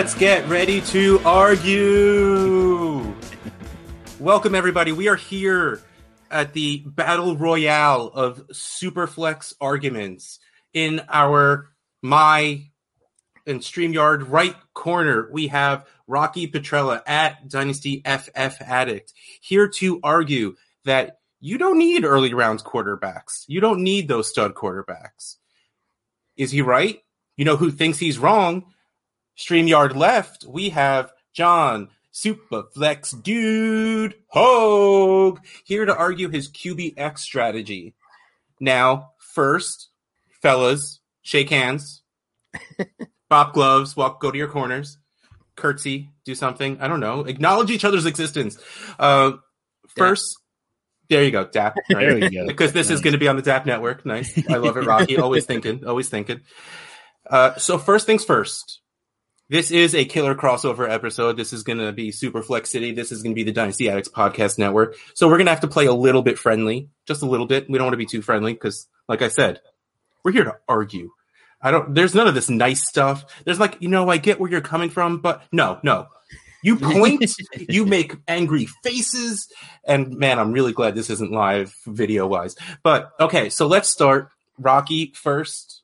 Let's get ready to argue. Welcome, everybody. We are here at the battle royale of Superflex arguments in our my and StreamYard right corner. We have Rocky Petrella at Dynasty FF Addict here to argue that you don't need early rounds quarterbacks. You don't need those stud quarterbacks. Is he right? You know who thinks he's wrong? StreamYard left, we have John Superflex Dude Hogue here to argue his QBX strategy. Now, first, fellas, shake hands. Pop gloves, walk, go to your corners. Curtsy, do something. I don't know. Acknowledge each other's existence. Uh, first, there you go, DAP. Right? There we go. because this Nice. is going to be on the DAP network. Nice. I love it, Rocky. always thinking, always thinking. Uh, so first things first. This is a killer crossover episode. This is going to be Super Flex City. This is going to be the Dynasty Addicts podcast network. So we're going to have to play a little bit friendly, just a little bit. We don't want to be too friendly because, like I said, we're here to argue. I don't, there's none of this nice stuff. There's like, you know, I get where you're coming from, but no, no. You point, you make angry faces, and man, I'm really glad this isn't live video wise. But okay, so let's start. Rocky first.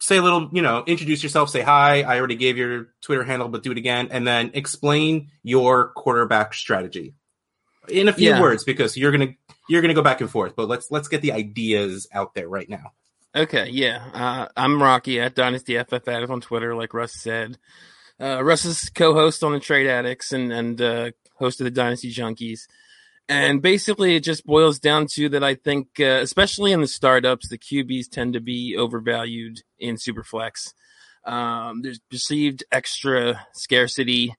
Say a little, you know, introduce yourself, say hi. I already gave your Twitter handle, but do it again, and then explain your quarterback strategy in a few Yeah. words because you're gonna you're gonna go back and forth. But let's let's get the ideas out there right now. Okay, yeah. Uh, I'm Rocky at Dynasty FF Addict on Twitter, like Russ said. Uh, Russ is co-host on the Trade Addicts and and uh, host of the Dynasty Junkies. And basically, it just boils down to that. I think, uh, especially in the startups, the QBs tend to be overvalued in Superflex. Um, there's perceived extra scarcity,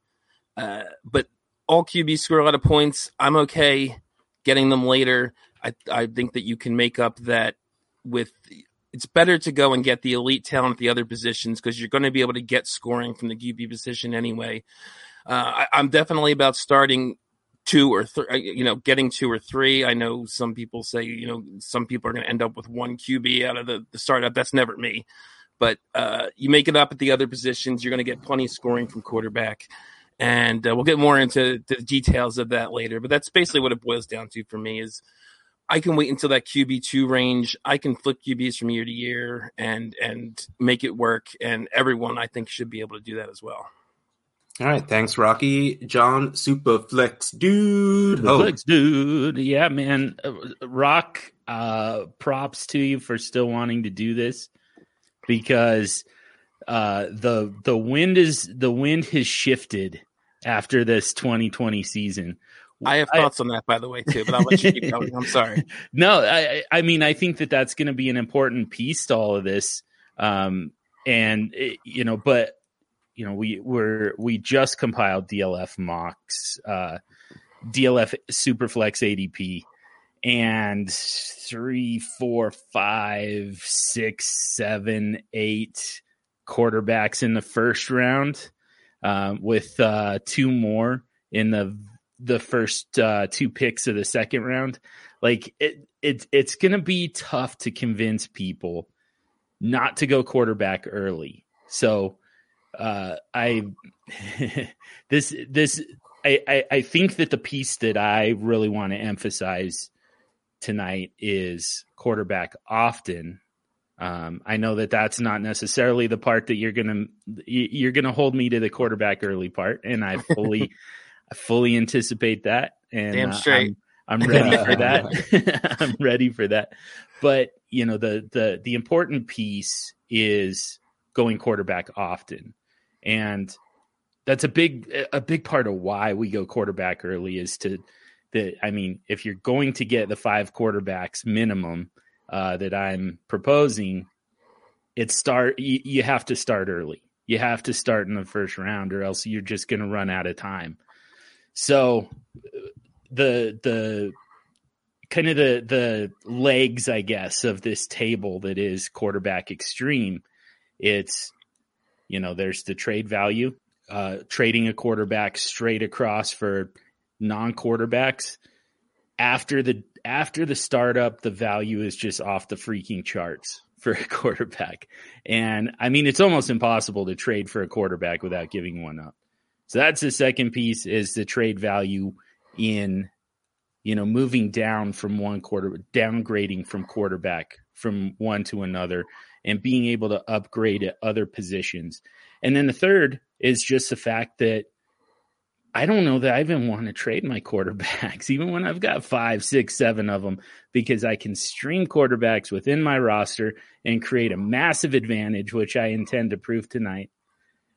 uh, but all QBs score a lot of points. I'm okay getting them later. I I think that you can make up that with it's better to go and get the elite talent at the other positions because you're going to be able to get scoring from the QB position anyway. Uh, I, I'm definitely about starting two or three, you know, getting two or three. I know some people say, you know, some people are going to end up with one QB out of the, the startup. That's never me. But uh, you make it up at the other positions, you're going to get plenty of scoring from quarterback. And uh, we'll get more into the details of that later. But that's basically what it boils down to for me is I can wait until that QB two range. I can flip QBs from year to year and and make it work. And everyone I think should be able to do that as well. All right, thanks, Rocky. John Superflex, dude. The Oh, Flex dude. Yeah, man. Uh, Rock, uh, props to you for still wanting to do this because uh, the the wind is the wind has shifted after this 2020 season. I have thoughts on that, by the way, too. But I'll let you keep going. I'm sorry. no, I, I I mean, I think that that's going to be an important piece to all of this. Um, and it- you know, but you know, we we're we just compiled DLF mocks, uh, DLF Superflex ADP, and three, four, five, six, seven, eight quarterbacks in the first round, um, with uh, two more in the the first uh, two picks of the second round. Like it, it it's going to be tough to convince people not to go quarterback early. So uh, I this this I, I I think that the piece that I really want to emphasize tonight is quarterback often. Um, I know that that's not necessarily the part that you're gonna you- you're gonna hold me to the quarterback early part, and I fully I fully anticipate that. And Damn uh. I'm, I'm ready for that. I'm ready for that. But you know the the the important piece is going quarterback often, and that's a big a big part of why we go quarterback early is to that. I mean, if you're going to get the five quarterbacks minimum uh, that I'm proposing, it start you, you have to start early. You have to start in the first round, or else you're just going to run out of time. So the the kind of the the legs, I guess, of this table that is quarterback extreme. It's you know, there's the trade value, uh, trading a quarterback straight across for non quarterbacks. After the after the startup, the value is just off the freaking charts for a quarterback. And I mean, it's almost impossible to trade for a quarterback without giving one up. So that's the second piece is the trade value in, you know, moving down from one quarter, downgrading from quarterback from one to another and being able to upgrade at other positions. And then the third is just the fact that I don't know that I even want to trade my quarterbacks, even when I've got five, six, seven of them, because I can stream quarterbacks within my roster and create a massive advantage, which I intend to prove tonight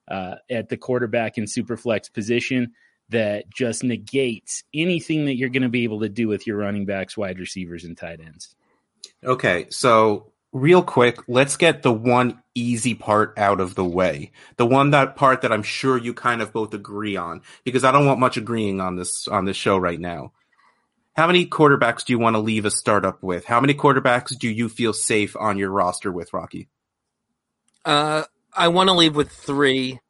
uh, at the quarterback and superflex position that just negates anything that you're going to be able to do with your running backs, wide receivers, and tight ends. Okay, so real quick, let's get the one easy part out of the way. The one that part that I'm sure you kind of both agree on, because I don't want much agreeing on this on this show right now. How many quarterbacks do you want to leave a startup with? How many quarterbacks do you feel safe on your roster with, Rocky? Uh, I want to leave with three.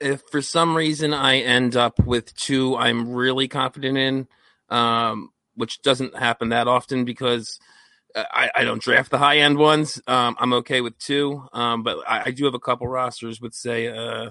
If for some reason I end up with two, I'm really confident in, um, which doesn't happen that often because I, I don't draft the high end ones. Um, I'm okay with two, um, but I, I, do have a couple rosters with say uh,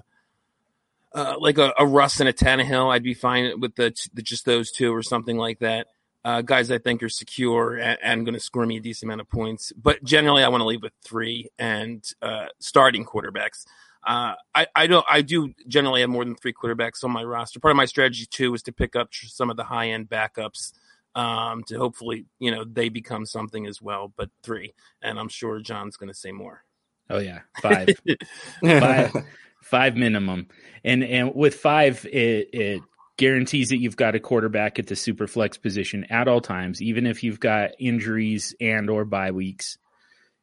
uh, like a, a, Russ and a Tannehill. I'd be fine with the, the just those two or something like that. Uh, guys I think are secure and, and going to score me a decent amount of points. But generally, I want to leave with three and uh, starting quarterbacks. Uh, I, I don't I do generally have more than three quarterbacks on my roster. Part of my strategy too is to pick up some of the high end backups um, to hopefully, you know, they become something as well. But three, and I'm sure John's going to say more. Oh yeah, five, five, five minimum, and and with five, it, it guarantees that you've got a quarterback at the super flex position at all times, even if you've got injuries and or bye weeks.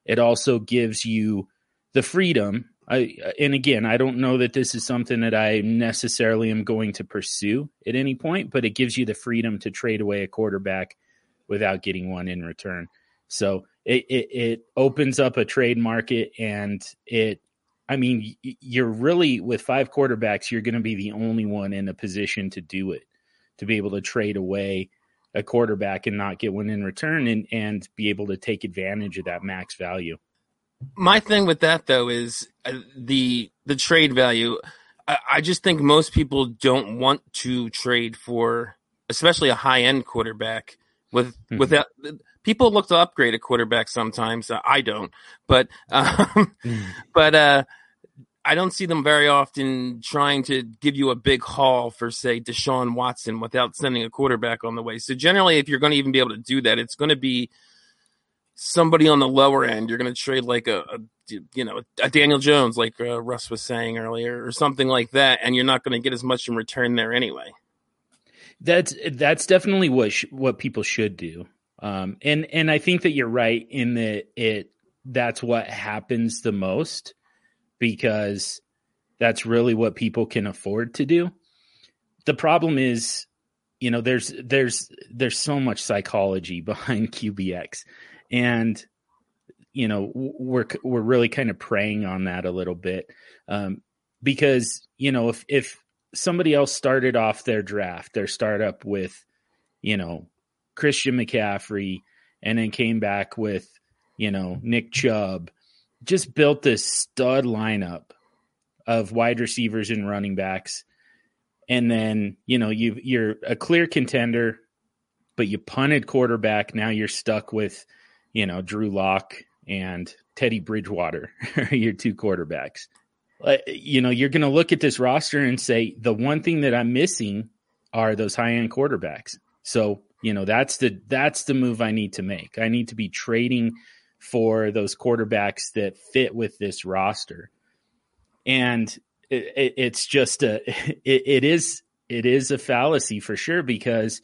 It also gives you the freedom I and again, I don't know that this is something that I necessarily am going to pursue at any point, but it gives you the freedom to trade away a quarterback without getting one in return. So it, it, it opens up a trade market, and it. I mean, you're really with five quarterbacks, you're going to be the only one in a position to do it, to be able to trade away a quarterback and not get one in return, and and be able to take advantage of that max value. My thing with that though is uh, the the trade value. I, I just think most people don't want to trade for, especially a high end quarterback. With mm-hmm. without people look to upgrade a quarterback sometimes. Uh, I don't, but um, mm. but uh, I don't see them very often trying to give you a big haul for say Deshaun Watson without sending a quarterback on the way. So generally, if you're going to even be able to do that, it's going to be somebody on the lower end. You're going to trade like a, a, you know a Daniel Jones, like uh, Russ was saying earlier, or something like that, and you're not going to get as much in return there anyway. That's that's definitely what sh- what people should do, um, and and I think that you're right in that it that's what happens the most because that's really what people can afford to do. The problem is, you know, there's there's there's so much psychology behind QBX and you know we're we're really kind of preying on that a little bit um, because you know if if somebody else started off their draft their startup with you know Christian McCaffrey and then came back with you know Nick Chubb just built this stud lineup of wide receivers and running backs. And then you know you you're a clear contender but you punted quarterback. Now you're stuck with you know, Drew Lock and Teddy Bridgewater are your two quarterbacks. You know, you're going to look at this roster and say the one thing that I'm missing are those high end quarterbacks. So, you know, that's the that's the move I need to make. I need to be trading for those quarterbacks that fit with this roster. And it, it, it's just a it, it is it is a fallacy for sure because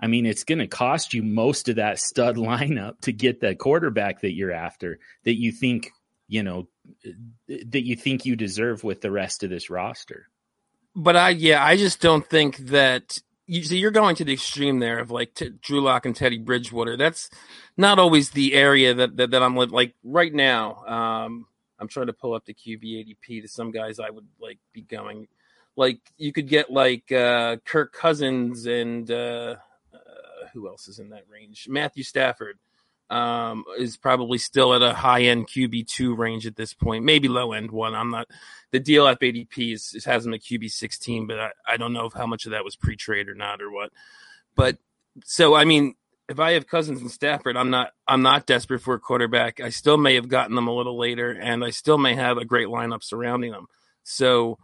I mean, it's going to cost you most of that stud lineup to get the quarterback that you're after that you think, you know, that you think you deserve with the rest of this roster. But I, yeah, I just don't think that you so you're going to the extreme there of like t- Drew Lock and Teddy Bridgewater. That's not always the area that that, that I'm like right now. Um, I'm trying to pull up the QB ADP to some guys I would like be going. Like you could get like uh, Kirk Cousins and uh, who else is in that range? Matthew Stafford. um, is probably still at a high end QB two range at this point, maybe low end one. I'm not. The DLF ADP is, is has him at QB sixteen, but I, I don't know if how much of that was pre trade or not or what. But so I mean, if I have Cousins and Stafford, I'm not I'm not desperate for a quarterback. I still may have gotten them a little later, and I still may have a great lineup surrounding them. So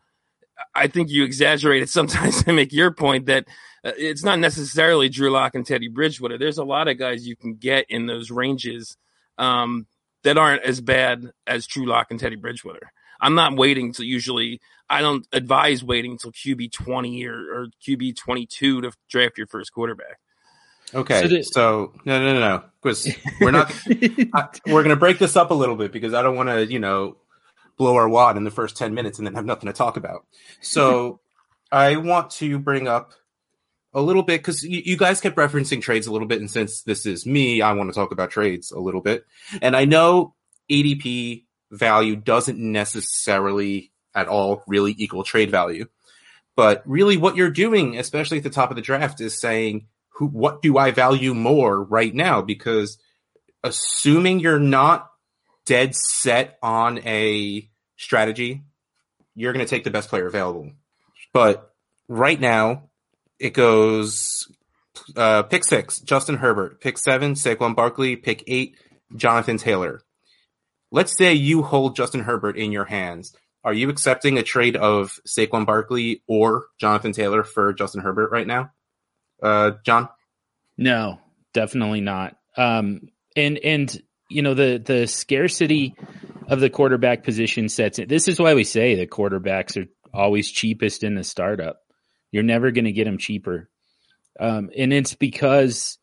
I think you exaggerated sometimes to make your point that uh, it's not necessarily Drew Lock and Teddy Bridgewater. There's a lot of guys you can get in those ranges um, that aren't as bad as Drew Lock and Teddy Bridgewater. I'm not waiting to usually. I don't advise waiting until QB 20 or, or QB 22 to draft your first quarterback. Okay, so, the, so no, no, no, no, because we're not. I, we're going to break this up a little bit because I don't want to, you know, blow our wad in the first 10 minutes and then have nothing to talk about. So I want to bring up a little bit because you, you, guys kept referencing trades a little bit. And since this is me, I want to talk about trades a little bit. And I know ADP value doesn't necessarily at all really equal trade value. But really, what you're doing, especially at the top of the draft, is saying, who, what do I value more right now? Because assuming you're not dead set on a strategy, you're going to take the best player available. But right now, it goes uh, pick six, Justin Herbert. Pick seven, Saquon Barkley. Pick eight, Jonathan Taylor. Let's say you hold Justin Herbert in your hands. Are you accepting a trade of Saquon Barkley or Jonathan Taylor for Justin Herbert right now? Uh, John? No, definitely not. Um, and and you know the the scarcity of the quarterback position sets it. This is why we say the quarterbacks are always cheapest in the startup. You're never going to get them cheaper, um, and it's because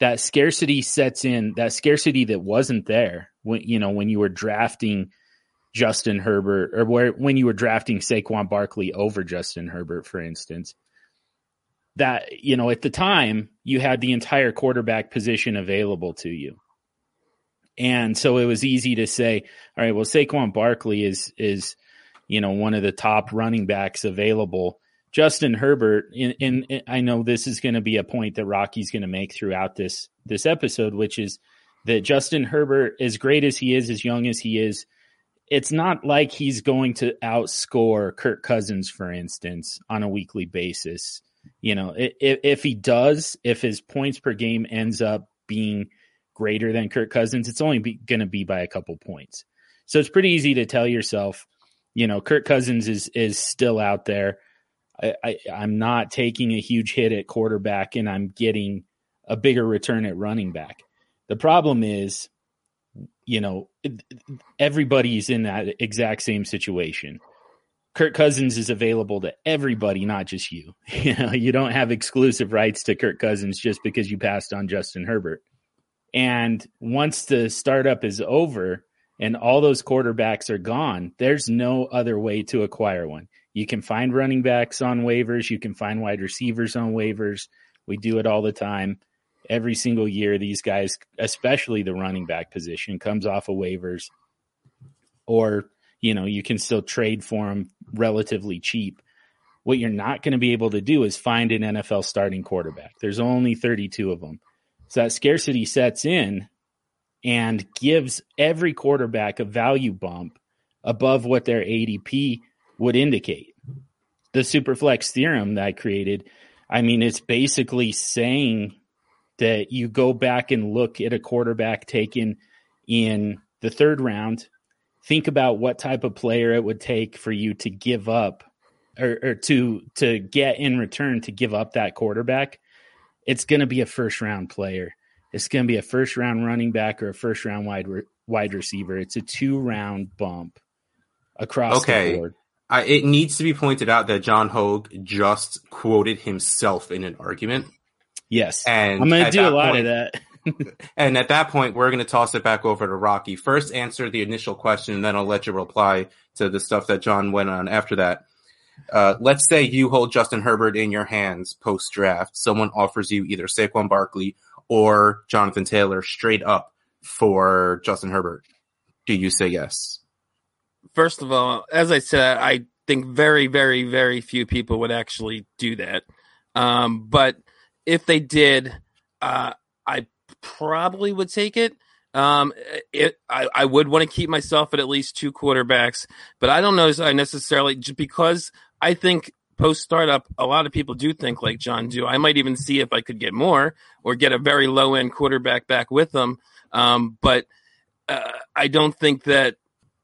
that scarcity sets in. That scarcity that wasn't there when you know when you were drafting Justin Herbert or where when you were drafting Saquon Barkley over Justin Herbert, for instance. That you know at the time you had the entire quarterback position available to you and so it was easy to say, all right, well, Saquon Barkley is is you know one of the top running backs available. Justin Herbert, in I know this is going to be a point that Rocky's going to make throughout this this episode, which is that Justin Herbert, as great as he is, as young as he is, it's not like he's going to outscore Kirk Cousins, for instance, on a weekly basis. You know, if, if he does, if his points per game ends up being greater than Kirk Cousins, it's only going to be by a couple points. So it's pretty easy to tell yourself, you know, Kirk Cousins is is still out there. I, I, I'm not taking a huge hit at quarterback, and I'm getting a bigger return at running back. The problem is, you know, everybody's in that exact same situation. Kirk Cousins is available to everybody, not just you. You know, you don't have exclusive rights to Kirk Cousins just because you passed on Justin Herbert. And once the startup is over and all those quarterbacks are gone, there's no other way to acquire one. You can find running backs on waivers, you can find wide receivers on waivers. We do it all the time. Every single year, these guys, especially the running back position, comes off of waivers. Or, you know, you can still trade for them relatively cheap. What you're not going to be able to do is find an NFL starting quarterback. There's only 32 of them. So that scarcity sets in and gives every quarterback a value bump above what their ADP would indicate. The Superflex theorem that I created, I mean, it's basically saying that you go back and look at a quarterback taken in the third round, think about what type of player it would take for you to give up or, or to to get in return to give up that quarterback it's going to be a first round player. It's going to be a first round running back or a first round wide wide receiver. It's a two round bump across okay. the board. I, it needs to be pointed out that John Hogue just quoted himself in an argument. Yes, and I'm going to do a lot point, of that. and at that point, we're going to toss it back over to Rocky. First, answer the initial question, and then I'll let you reply to the stuff that John went on after that. Uh, let's say you hold Justin Herbert in your hands post draft. Someone offers you either Saquon Barkley or Jonathan Taylor straight up for Justin Herbert. Do you say yes? First of all, as I said, I think very, very, very few people would actually do that. Um, but if they did, uh, I probably would take it. Um, it I, I would want to keep myself at at least two quarterbacks, but I don't know if I necessarily just because I think post startup, a lot of people do think like John do. I might even see if I could get more or get a very low end quarterback back with them. Um, but uh, I don't think that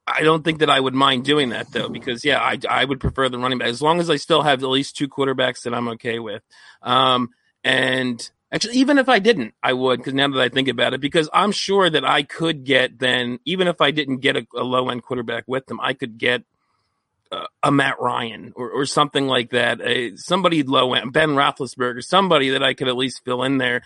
I don't think that I would mind doing that though, because yeah, I, I would prefer the running back as long as I still have at least two quarterbacks that I'm okay with. Um, and actually, even if I didn't, I would, because now that I think about it, because I'm sure that I could get then, even if I didn't get a, a low end quarterback with them, I could get a Matt Ryan or, or something like that, a, somebody low end, Ben Roethlisberger, somebody that I could at least fill in there,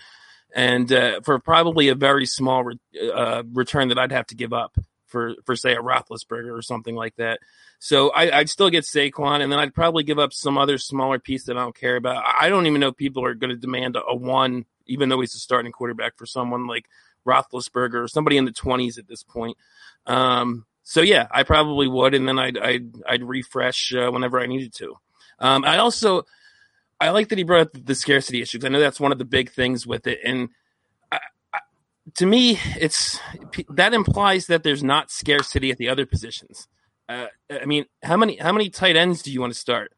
and uh, for probably a very small re- uh, return that I'd have to give up for for say a Roethlisberger or something like that. So I, would still get Saquon, and then I'd probably give up some other smaller piece that I don't care about. I don't even know people are going to demand a, a, one, even though he's a starting quarterback for someone like Roethlisberger or somebody in the twenties at this point. Um, so yeah, I probably would, and then I'd I'd, I'd refresh uh, whenever I needed to. Um, I also I like that he brought up the scarcity issue because I know that's one of the big things with it, and to me, it's that implies that there's not scarcity at the other positions. Uh, I mean, how many how many tight ends do you want to start?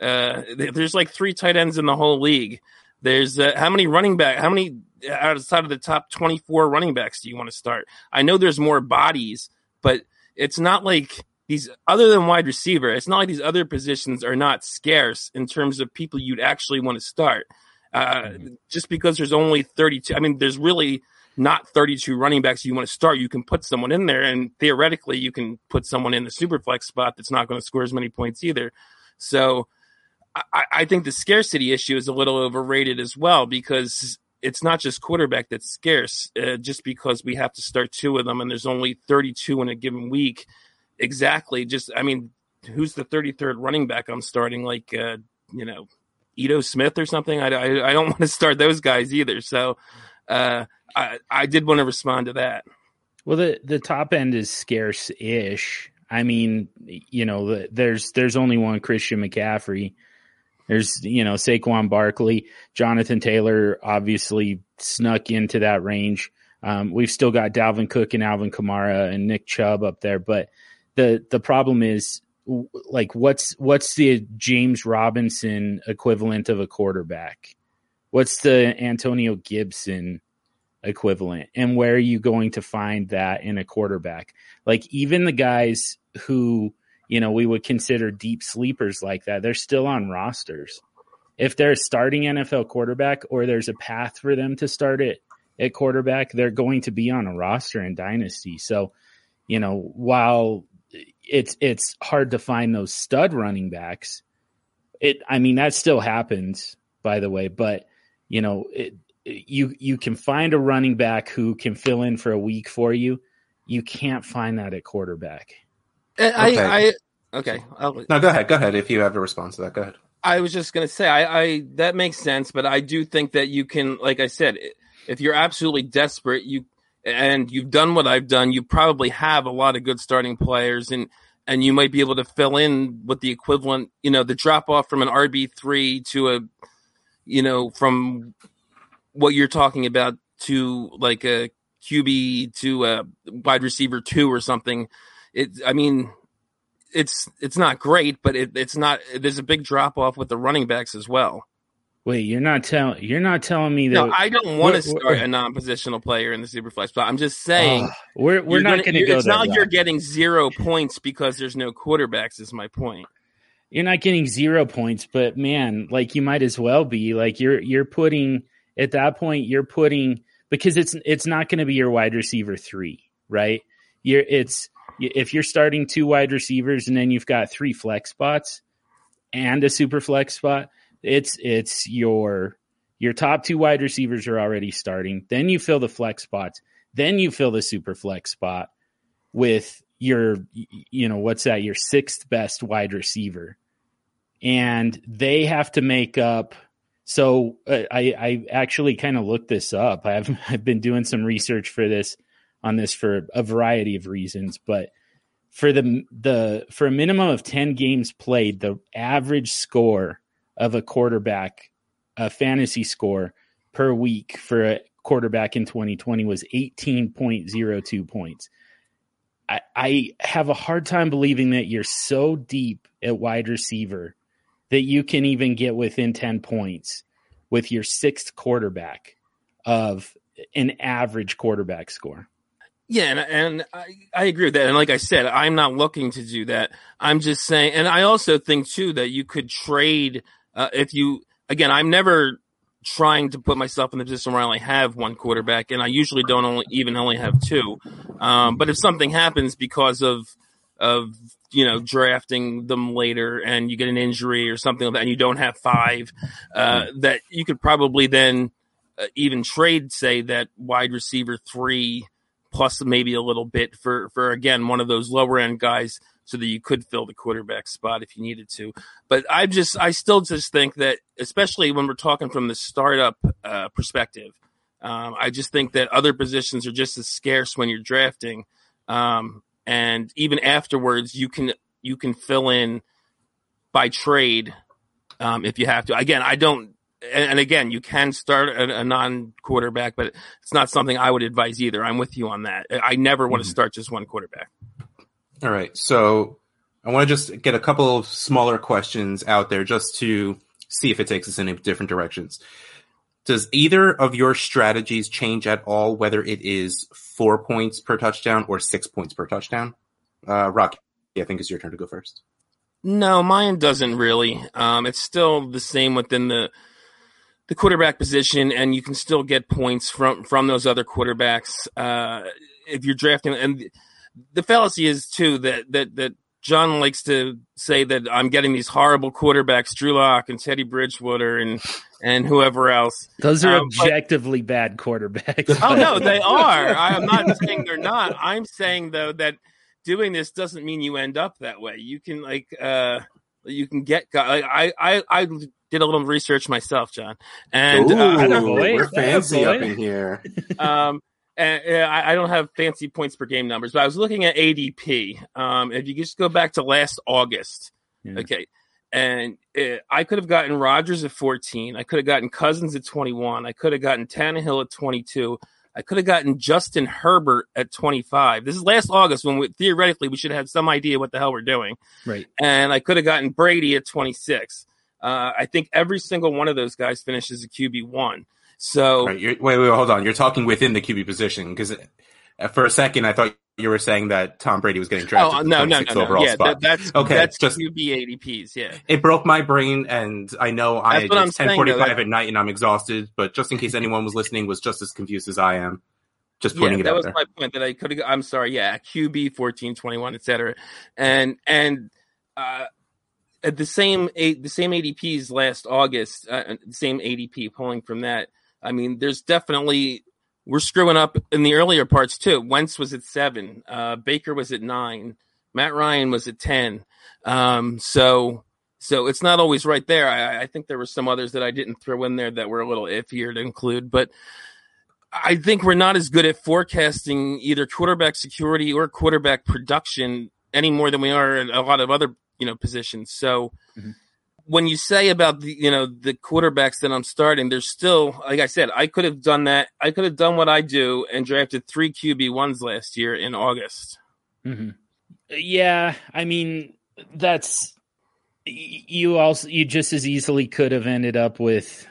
Uh, there's like three tight ends in the whole league. There's uh, how many running back? How many outside of the top 24 running backs do you want to start? I know there's more bodies, but it's not like these other than wide receiver. It's not like these other positions are not scarce in terms of people you'd actually want to start. Uh, mm-hmm. Just because there's only 32, I mean, there's really not 32 running backs you want to start, you can put someone in there, and theoretically, you can put someone in the super flex spot that's not going to score as many points either. So, I, I think the scarcity issue is a little overrated as well because it's not just quarterback that's scarce. Uh, just because we have to start two of them, and there's only 32 in a given week, exactly. Just, I mean, who's the 33rd running back I'm starting? Like, uh, you know, Ito Smith or something. I, I, I don't want to start those guys either. So, uh, I, I did want to respond to that. Well, the the top end is scarce ish. I mean, you know, there's there's only one Christian McCaffrey. There's you know Saquon Barkley, Jonathan Taylor obviously snuck into that range. Um, we've still got Dalvin Cook and Alvin Kamara and Nick Chubb up there, but the the problem is like what's what's the James Robinson equivalent of a quarterback? What's the Antonio Gibson equivalent and where are you going to find that in a quarterback like even the guys who you know we would consider deep sleepers like that they're still on rosters if they're starting NFL quarterback or there's a path for them to start it at quarterback they're going to be on a roster in dynasty so you know while it's it's hard to find those stud running backs it i mean that still happens by the way but you know it, you you can find a running back who can fill in for a week for you. You can't find that at quarterback. Uh, I, okay. I, okay. I'll, no, go ahead. Go ahead. If you have a response to that, go ahead. I was just gonna say, I, I that makes sense, but I do think that you can, like I said, if you're absolutely desperate, you and you've done what I've done, you probably have a lot of good starting players, and and you might be able to fill in with the equivalent, you know, the drop off from an RB three to a, you know, from what you're talking about to like a QB to a wide receiver two or something. It, I mean, it's it's not great, but it, it's not. There's a big drop off with the running backs as well. Wait, you're not telling you're not telling me that. No, I don't want to start a non-positional player in the superflex, but I'm just saying uh, we're we're not going to go. It's not like you're getting zero points because there's no quarterbacks. Is my point. You're not getting zero points, but man, like you might as well be. Like you're you're putting at that point you're putting because it's it's not going to be your wide receiver three, right? You're it's if you're starting two wide receivers and then you've got three flex spots and a super flex spot, it's it's your your top two wide receivers are already starting. Then you fill the flex spots. Then you fill the super flex spot with your you know what's that your sixth best wide receiver and they have to make up so uh, I, I actually kind of looked this up. I've I've been doing some research for this on this for a variety of reasons, but for the the for a minimum of 10 games played, the average score of a quarterback, a fantasy score per week for a quarterback in 2020 was 18.02 points. I, I have a hard time believing that you're so deep at wide receiver that you can even get within 10 points with your sixth quarterback of an average quarterback score. Yeah, and, and I, I agree with that. And like I said, I'm not looking to do that. I'm just saying, and I also think too that you could trade uh, if you. Again, I'm never trying to put myself in the position where I only have one quarterback, and I usually don't only even only have two. Um, but if something happens because of of you know drafting them later, and you get an injury or something like that, and you don't have five, uh, that you could probably then uh, even trade, say that wide receiver three plus maybe a little bit for for again one of those lower end guys so that you could fill the quarterback spot if you needed to. But I just, I still just think that, especially when we're talking from the startup uh, perspective, um, I just think that other positions are just as scarce when you're drafting, um, and even afterwards, you can you can fill in by trade um, if you have to. Again, I don't. And again, you can start a, a non-quarterback, but it's not something I would advise either. I'm with you on that. I never want to mm-hmm. start just one quarterback. All right. So I want to just get a couple of smaller questions out there just to see if it takes us in different directions. Does either of your strategies change at all, whether it is four points per touchdown or six points per touchdown? Uh, Rocky, I think it's your turn to go first. No, mine doesn't really. Um, it's still the same within the the quarterback position, and you can still get points from from those other quarterbacks uh, if you're drafting. And the fallacy is too that that that John likes to say that I'm getting these horrible quarterbacks, Drew Lock and Teddy Bridgewater and and whoever else. Those are um, objectively but, bad quarterbacks. oh no, they are. I'm not saying they're not. I'm saying though that doing this doesn't mean you end up that way. You can like uh you can get I I I did a little research myself, John, and Ooh, uh, we're fancy up in here. Um, and I don't have fancy points per game numbers, but I was looking at ADP. Um, if you just go back to last August, yeah. okay, and it, I could have gotten Rodgers at 14. I could have gotten Cousins at 21. I could have gotten Tannehill at 22. I could have gotten Justin Herbert at 25. This is last August when we, theoretically we should have had some idea what the hell we're doing. Right. And I could have gotten Brady at 26. Uh, I think every single one of those guys finishes a QB one. So right, wait, wait, hold on. You're talking within the QB position because uh, for a second I thought you were saying that Tom Brady was getting drafted. Oh no, no, no, no. Yeah, that, that's okay. That's just QB ADPs. Yeah, it broke my brain, and I know I it's ten forty five at night, and I'm exhausted. But just in case anyone was listening, was just as confused as I am. Just pointing yeah, it out. That was my point. That I could have. I'm sorry. Yeah, QB 14, 21, etc. And and uh, at the same the same ADPs last August, uh, same ADP pulling from that I mean, there's definitely we're screwing up in the earlier parts too. Wentz was at seven, uh, Baker was at nine, Matt Ryan was at ten. Um, so so it's not always right there. I, I, think there were some others that I didn't throw in there that were a little iffier to include, but I think we're not as good at forecasting either quarterback security or quarterback production any more than we are in a lot of other you know positions. So. Mm-hmm when you say about the you know the quarterbacks that I'm starting, there's still like I said, I could have done that. I could have done what I do and drafted three QB ones last year in August. Mm-hmm. Yeah, I mean that's you also you just as easily could have ended up with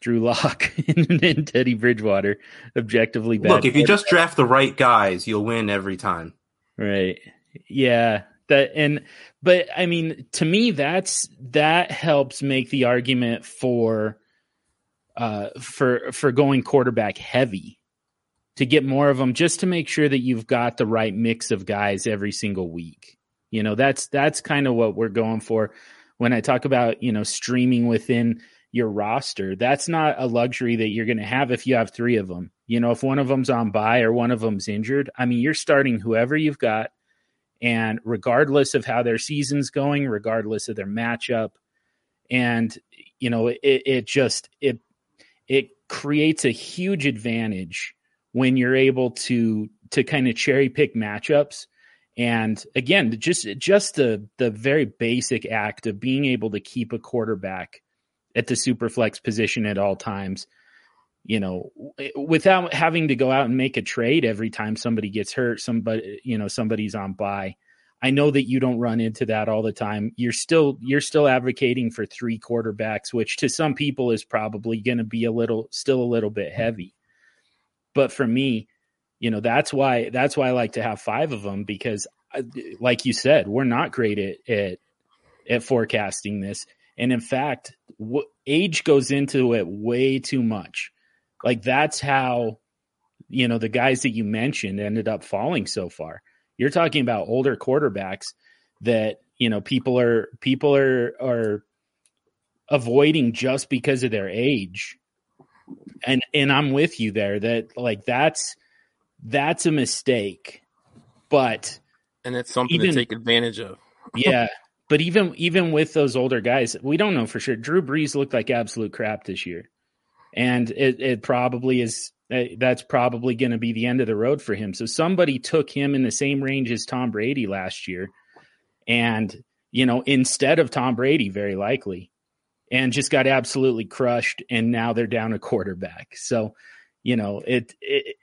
Drew Lock and, and Teddy Bridgewater. Objectively bad. Look, if you just draft the right guys, you'll win every time. Right. Yeah that and but i mean to me that's that helps make the argument for uh for for going quarterback heavy to get more of them just to make sure that you've got the right mix of guys every single week. You know that's that's kind of what we're going for. When i talk about you know streaming within your roster that's not a luxury that you're going to have if you have three of them you know if one of them's on bye or one of them's injured i mean you're starting whoever you've got and regardless of how their season's going, regardless of their matchup, and you know, it, it just it it creates a huge advantage when you're able to to kind of cherry pick matchups. And again, just just the the very basic act of being able to keep a quarterback at the super flex position at all times you know, eh, without having to go out and make a trade every time somebody gets hurt, somebody, you know, somebody's on bye. I know that you don't run into that all the time. You're still you're still advocating for three quarterbacks, which to some people is probably going to be a little still a little bit heavy. But for me, you know, that's why that's why I like to have five of them because uh, like you said, we're not great at at, at forecasting this. And in fact, w- age goes into it way too much. Like that's how you know the guys that you mentioned ended up falling so far you're talking about older quarterbacks that you know people are people are are avoiding just because of their age. And and I'm with you there that like that's that's a mistake. But and it's something even, to take advantage of. yeah. But even even with those older guys, we don't know for sure. Drew Brees looked like absolute crap this year. And it, it probably is uh, that's probably going to be the end of the road for him. So somebody took him in the same range as Tom Brady last year, and you know instead of Tom Brady, very likely, and just got absolutely crushed. And now they're down a quarterback. So you know it, it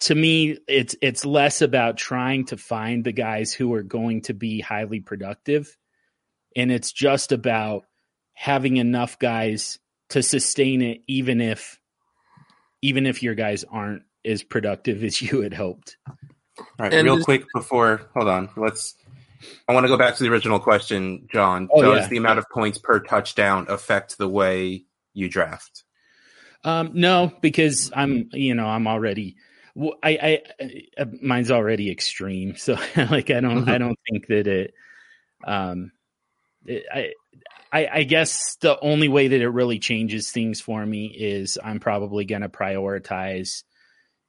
to me it's it's less about trying to find the guys who are going to be highly productive and it's just about having enough guys to sustain it even if even if your guys aren't as productive as you had hoped. All right, and real quick before hold on, let's. I want to go back to the original question, John. Oh, Does yeah. the amount of points per touchdown affect the way you draft? Um, no, because I'm, you know, I'm already. I, I, uh, mine's already extreme, so like I don't, I don't think that it. Um, it, I, I, I guess the only way that it really changes things for me is I'm probably going to prioritize,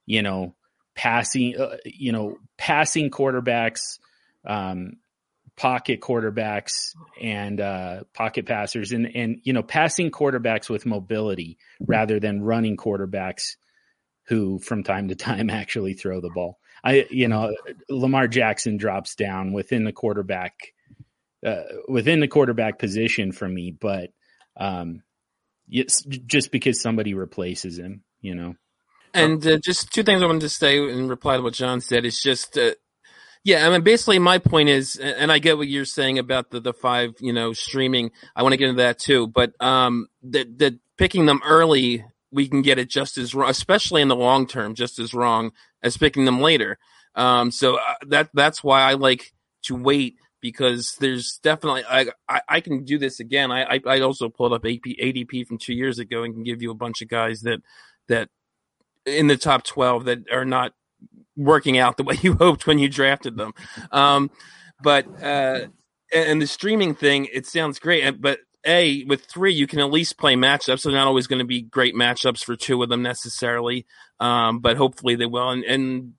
you know, passing, uh, you know, passing quarterbacks, um, pocket quarterbacks and uh, pocket passers and and you know passing quarterbacks with mobility rather than running quarterbacks who from time to time actually throw the ball. I you know Lamar Jackson drops down within the quarterback uh, within the quarterback position for me, but um, it's just because somebody replaces him, you know. And uh, just two things I wanted to say in reply to what John said is just, uh, yeah, I mean, basically my point is, and I get what you're saying about the, the five, you know, streaming. I want to get into that too, but um, that that picking them early, we can get it just as wrong, especially in the long term, just as wrong as picking them later. Um, so uh, that that's why I like to wait because there's definitely I, I, I can do this again. I, I, I also pulled up AP, ADP from two years ago and can give you a bunch of guys that that in the top twelve that are not working out the way you hoped when you drafted them. Um, but uh, and the streaming thing, it sounds great, but a with three you can at least play matchups. They're not always going to be great matchups for two of them necessarily, um, but hopefully they will. And, and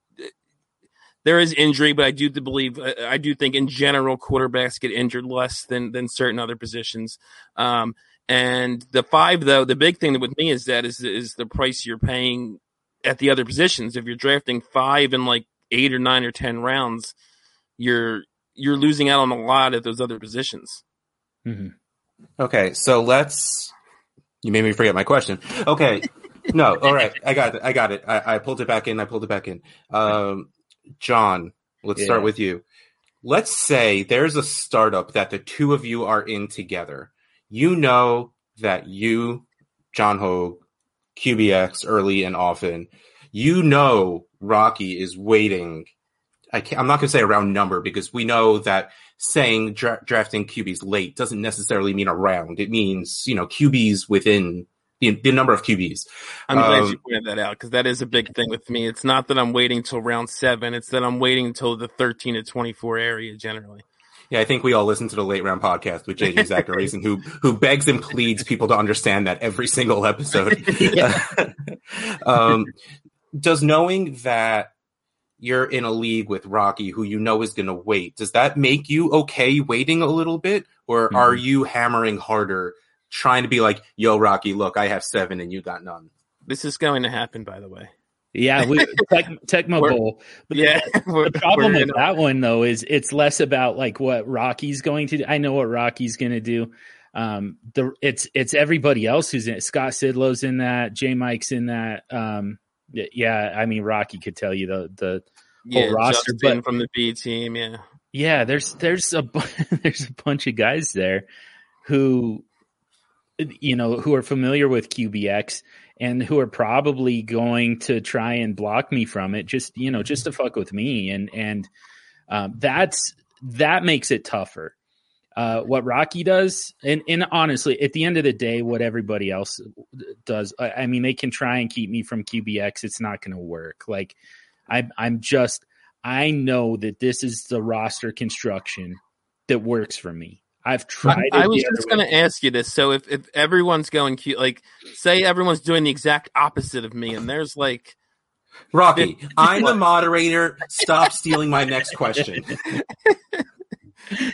there is injury, but I do believe uh, I do think in general quarterbacks get injured less than than certain other positions. Um, and the five though, the big thing with me is that is is the price you're paying at the other positions. If you're drafting five in like eight or nine or ten rounds, you're you're losing out on a lot at those other positions. Mm-hmm. Okay, so let's. You made me forget my question. Okay, no, all right, I got it. I got it. I, I pulled it back in. I pulled it back in. Um, John, let's yeah. start with you. Let's say there's a startup that the two of you are in together. You know that you, John Hogue, QBX early and often, you know Rocky is waiting. I am not going to say a round number because we know that saying dra- drafting QBs late doesn't necessarily mean a round. It means, you know, QBs within the, the number of QBs. I'm glad um, you pointed that out because that is a big thing with me. It's not that I'm waiting until round seven; it's that I'm waiting until the 13 to 24 area generally. Yeah, I think we all listen to the late round podcast with JJ Zachariason, who who begs and pleads people to understand that every single episode. um, does knowing that you're in a league with Rocky, who you know is going to wait, does that make you okay waiting a little bit, or mm-hmm. are you hammering harder trying to be like, "Yo, Rocky, look, I have seven and you got none." This is going to happen, by the way. Yeah, we tech, Tecmo Bowl. Yeah, the problem with that one though is it's less about like what Rocky's going to. do. I know what Rocky's going to do. um, the it's it's everybody else who's in it. Scott Sidlow's in that. J Mike's in that. Um, yeah, I mean Rocky could tell you the the yeah, roster, Justin but- from the B team, yeah. yeah, there's there's a there's a bunch of guys there who you know who are familiar with QBX and who are probably going to try and block me from it just you know just to fuck with me and and um, that's that makes it tougher. Uh, what Rocky does, and, and honestly, at the end of the day, what everybody else does, I, I mean, they can try and keep me from QBX. It's not going to work. Like, I, I'm just, I know that this is the roster construction that works for me. I've tried. I, I was just going to ask you this. So if, if everyone's going cute, like say everyone's doing the exact opposite of me, and there's like, Rocky, I'm the moderator. Stop stealing my next question.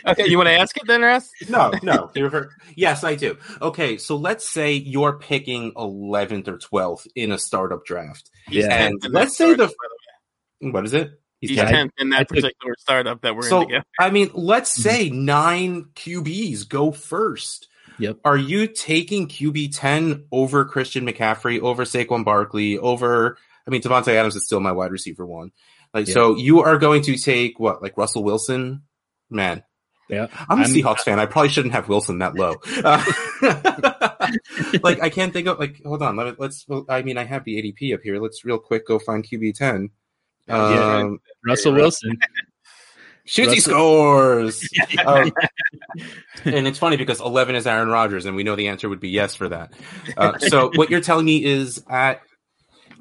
okay, you want to ask it then, Russ? No, no. they refer- Yes, I do. Okay, so let's say you're picking 11th or 12th in a startup draft. Yeah. 10th in Let's say the- What is it? The way. He's Yeah, I- 10th in I that took- particular startup that we're So, in together. I mean, let's say nine QBs go first. Yep. Are you taking QB 10 over Christian McCaffrey, over Saquon Barkley, over, I mean, Davante Adams is still my wide receiver one. Like, Yeah. so you are going to take what, like Russell Wilson? Man, Yeah. I'm a I'm- Seahawks fan. I probably shouldn't have Wilson that low. Uh, like I can't think of like. Hold on. Let me, let's. Well, I mean, I have the ADP up here. Let's real quick go find QB ten. Yeah. Um, Russell Wilson. Shoots, Russell- scores. Um, and it's funny because eleven is Aaron Rodgers, and we know the answer would be yes for that. Uh, so what you're telling me is at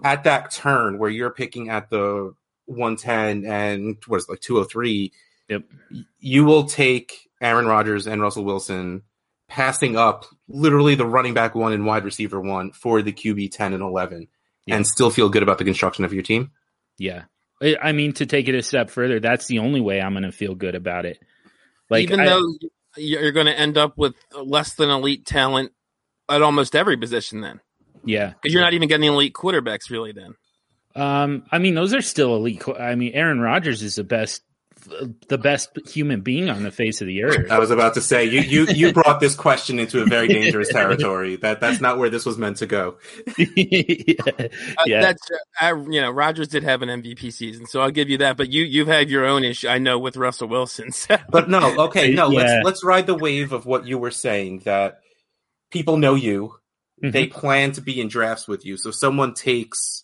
at that turn where you're picking at the 110 and what is it, like 203 Yep. you will take Aaron Rodgers and Russell Wilson passing up literally the running back one and wide receiver one for the QB 10 and 11 Yeah. and still feel good about the construction of your team. Yeah. I I mean, to take it a step further, that's the only way I'm going to feel good about it. Like, Even I- though you're going to end up with less than elite talent at almost every position, then yeah, because you're not even getting elite quarterbacks really. Then Um, I mean, those are still elite. I mean, Aaron Rodgers is the best, the best human being on the face of the earth. I was about to say you you you brought this question into a very dangerous territory. That that's not where this was meant to go. yeah. Uh, Yeah. that's uh, I, you know Rodgers did have an MVP season, so I'll give you that. But you you've had your own issue, I know, with Russell Wilson. So. But no, okay, no, Yeah. let's let's ride the wave of what you were saying that people know you. Mhm. They plan to be in drafts with you. So someone takes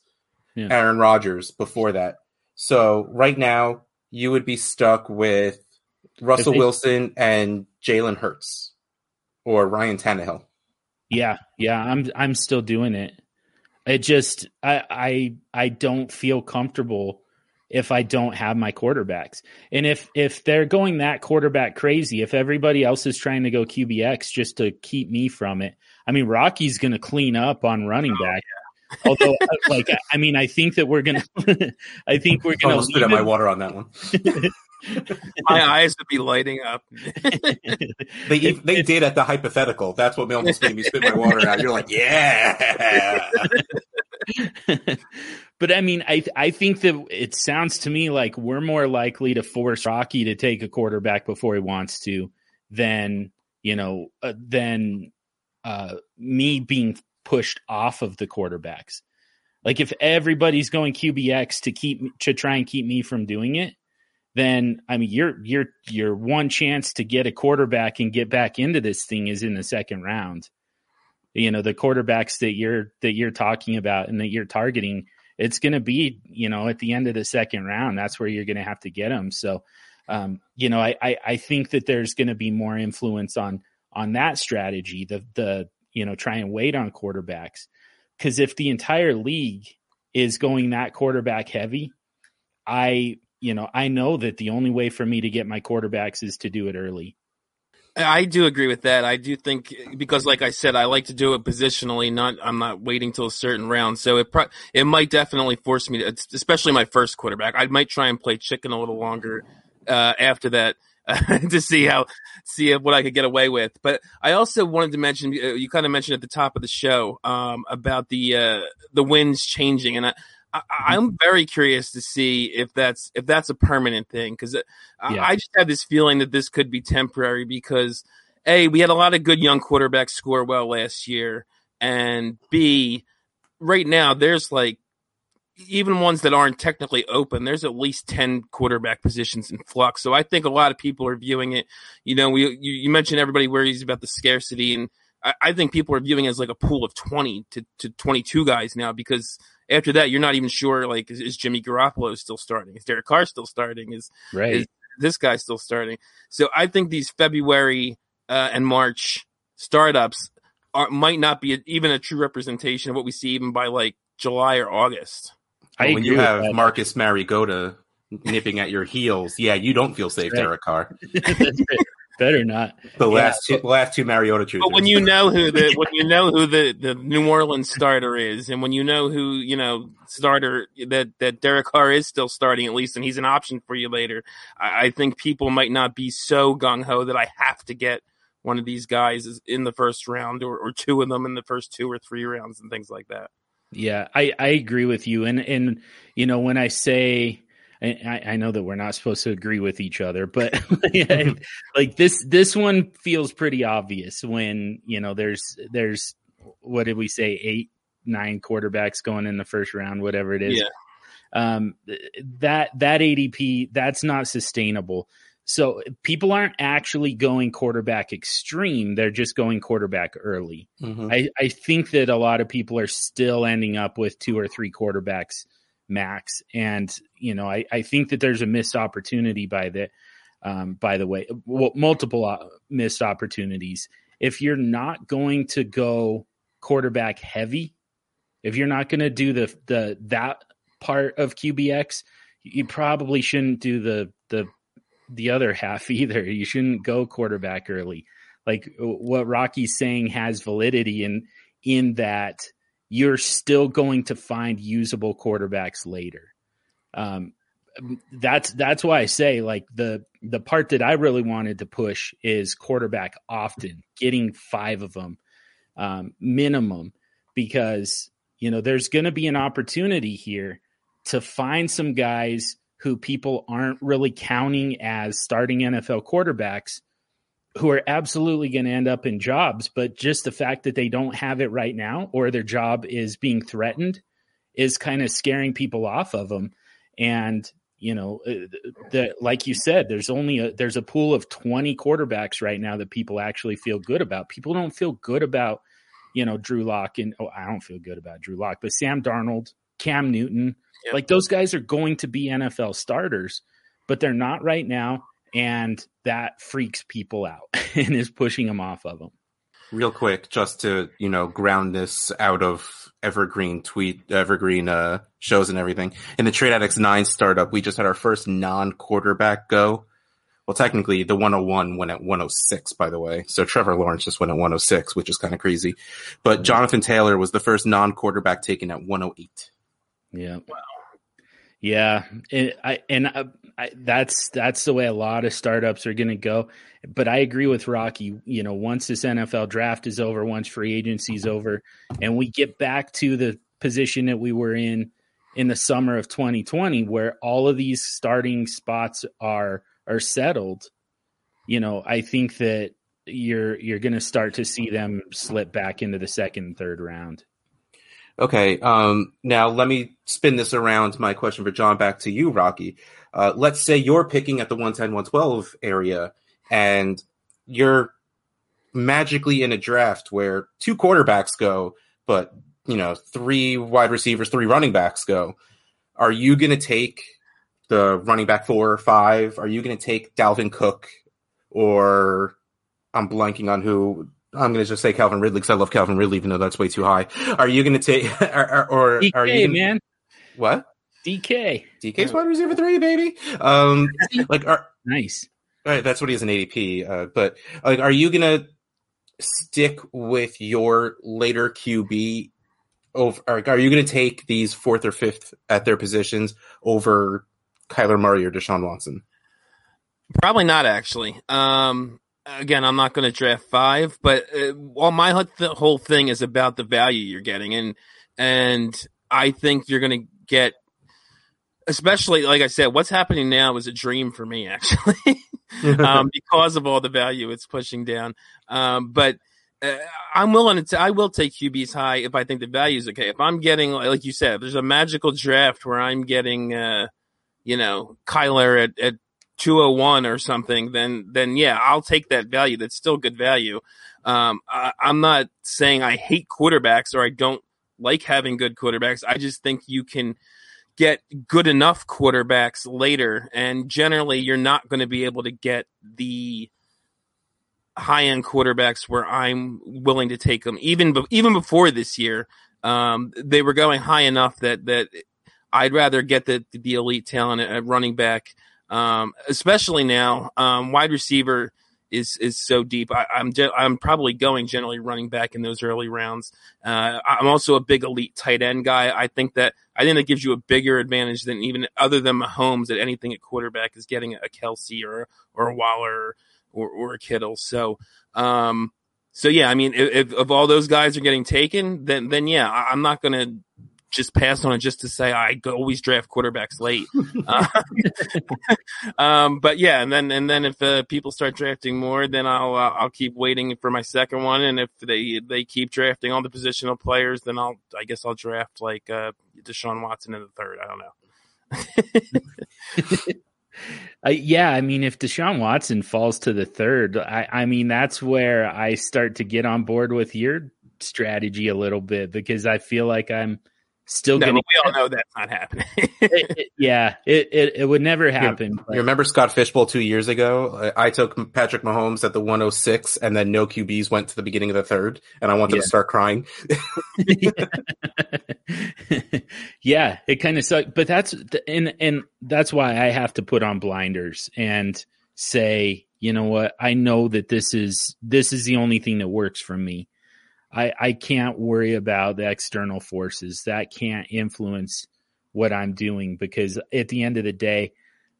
Yeah. Aaron Rodgers before that. So right now you would be stuck with Russell they- Wilson and Jalen Hurts or Ryan Tannehill. Yeah, yeah, I'm I'm still doing it. It just I I I don't feel comfortable if I don't have my quarterbacks. And if if they're going that quarterback crazy, if everybody else is trying to go QBX just to keep me from it. I mean, Rocky's going to clean up on running back. Although like I mean, I think that we're going to I think we're going Almost spit out my water on that one. My eyes would be lighting up. They they did at the hypothetical. That's what almost made me spit my water out. You're like, yeah. but I mean, I I think that it sounds to me like we're more likely to force Rocky to take a quarterback before he wants to than you know uh, than uh, me being pushed off of the quarterbacks. Like if everybody's going QBX to keep to try and keep me from doing it, then I mean your your your one chance to get a quarterback and get back into this thing is in the second round. You know the quarterbacks that you're that you're talking about and that you're targeting it's going to be you know at the end of the second round that's where you're going to have to get them so um, you know I, I i think that there's going to be more influence on on that strategy. The the you know try and wait on quarterbacks because if the entire league is going that quarterback heavy i you know i know that the only way for me to get my quarterbacks is to do it early I do agree with that. I do think because, like I said, I like to do it positionally. Not I'm not waiting till a certain round. So it pro- it might definitely force me to, especially my first quarterback. I might try and play chicken a little longer uh, after that to see how see what I could get away with. But I also wanted to mention uh, you kind of mentioned at the top of the show um, about the uh, the winds changing, and I, I, I'm very curious to see if that's if that's a permanent thing because Yeah. I just have this feeling that this could be temporary because a we had a lot of good young quarterbacks score well last year, and b right now there's like even ones that aren't technically open, there's at least 10 quarterback positions in flux. So I think a lot of people are viewing it. You know, we, you, you mentioned everybody worries about the scarcity. And I, I, think people are viewing it as like a pool of 20 to, to 22 guys now because after that, you're not even sure, like, is, is Jimmy Garoppolo still starting? Is Derek Carr still starting? Is, right. is this guy still starting? So I think these February uh, and March startups are, might not be a, even a true representation of what we see even by like July or August. I when you have Marcus Mariota nipping at your heels, yeah, you don't feel safe, right. Derek Carr. Better not. The yeah. last two, last two Mariota truthers. But when you know who the when you know who the, the New Orleans starter is, and when you know who you know starter that that Derek Carr is still starting at least, and he's an option for you later, I, I think people might not be so gung ho that I have to get one of these guys in the first round or, or two of them in the first two or three rounds and things like that. Yeah, I, I agree with you. And, and, you know, when I say, I, I know that we're not supposed to agree with each other, but like this, this one feels pretty obvious when, you know, there's, there's, what did we say? Eight, nine quarterbacks going in the first round, whatever it is. Yeah. Um, that, that ADP, that's not sustainable. So people aren't actually going quarterback extreme. They're just going quarterback early. Mm-hmm. I, I think that a lot of people are still ending up with two or three quarterbacks max. And, you know, I, I think that there's a missed opportunity by the, um, by the way, well, multiple uh, missed opportunities. If you're not going to go quarterback heavy, if you're not going to do the, the, that part of QBX, you probably shouldn't do the, the the other half either. You shouldn't go quarterback early. Like what Rocky's saying has validity in in that you're still going to find usable quarterbacks later. Um, that's that's why I say like the the part that I really wanted to push is quarterback often, getting five of them um, minimum, because you know there's going to be an opportunity here to find some guys who people aren't really counting as starting NFL quarterbacks who are absolutely going to end up in jobs, but just the fact that they don't have it right now or their job is being threatened is kind of scaring people off of them. And you know, uh, the like you said, there's only a there's a pool of 20 quarterbacks right now that people actually feel good about. People don't feel good about, you know, Drew Lock and oh, I don't feel good about Drew Lock, but Sam Darnold, Cam Newton, Yep. Like those guys are going to be NFL starters, but they're not right now. And that freaks people out and is pushing them off of them. Real quick, just to, you know, ground this out of evergreen tweet, evergreen uh, shows and everything. In the Trade Addicts 9 startup, we just had our first non quarterback go. Well, technically, the 101 went at 106, by the way. So Trevor Lawrence just went at 106, which is kind of crazy. But Jonathan Taylor was the first non quarterback taken at 108. Yeah. Wow. Yeah, and I and I, I, that's that's the way a lot of startups are going to go. But I agree with Rocky. You know, once this NFL draft is over, once free agency is over, and we get back to the position that we were in in the summer of 2020, where all of these starting spots are are settled. You know, I think that you're you're going to start to see them slip back into the second third round. Okay. Um, now let me spin this around. My question for John back to you, Rocky. Uh, let's say you're picking at the 110, 112 area and you're magically in a draft where two quarterbacks go, but you know, three wide receivers, three running backs go. Are you going to take the running back four or five? Are you going to take Dalvin Cook or I'm blanking on who I'm going to just say Calvin Ridley because I love Calvin Ridley, even though that's way too high. Are you going to take or, or DK, are you gonna, man? What? DK. DK's wide receiver three, baby. Um, like are nice. Right, that's what he is in ADP. Uh, but like, are you going to stick with your later QB? Over, are you going to take these fourth or fifth at their positions over Kyler Murray or Deshaun Watson? Probably not, actually. Um, again, I'm not going to draft five, but uh, well, my whole thing is about the value you're getting, and and I think you're going to get, especially like I said, what's happening now is a dream for me. Actually, um, because of all the value it's pushing down. Um, but uh, I'm willing to. T- I will take QBs high if I think the value is okay. If I'm getting, like you said, there's a magical draft where I'm getting, uh, you know, Kyler at, at 201 or something, then then yeah, I'll take that value. That's still good value. Um, I, I'm not saying I hate quarterbacks or I don't like having good quarterbacks. I just think you can get good enough quarterbacks later, and generally you're not going to be able to get the high end quarterbacks where I'm willing to take them. Even even before this year, um, they were going high enough that that I'd rather get the the elite talent at running back, um, especially now. Um, wide receiver is is so deep. I, am I'm, I'm probably going generally running back in those early rounds. Uh, I'm also a big elite tight end guy. I think that I think that gives you a bigger advantage than even other than Mahomes at anything at quarterback is getting a Kelce or or a Waller or, or a Kittle. So, um, so yeah, I mean, if, if, all those guys are getting taken, then then yeah, I, am not to just pass on it just to say I always draft quarterbacks late. uh, um, but yeah, and then and then if uh, people start drafting more, then I'll uh, I'll keep waiting for my second one, and if they they keep drafting all the positional players, then I'll I guess I'll draft like uh, Deshaun Watson in the third. I don't know. Uh, yeah, I mean, if Deshaun Watson falls to the third, I, I mean, that's where I start to get on board with your strategy a little bit because I feel like I'm still no, getting. We all know that's not happening. it, it, yeah, it, it, it would never happen. You, you, remember Scott Fishbowl two years ago? I, I, took Patrick Mahomes at the 106, and then no QBs went to the beginning of the third, and I wanted yeah. to start crying. yeah, it kind of sucked, but that's and and that's why I have to put on blinders and say, you know what? I know that this is this is the only thing that works for me I, I can't worry about the external forces that can't influence what I'm doing because at the end of the day,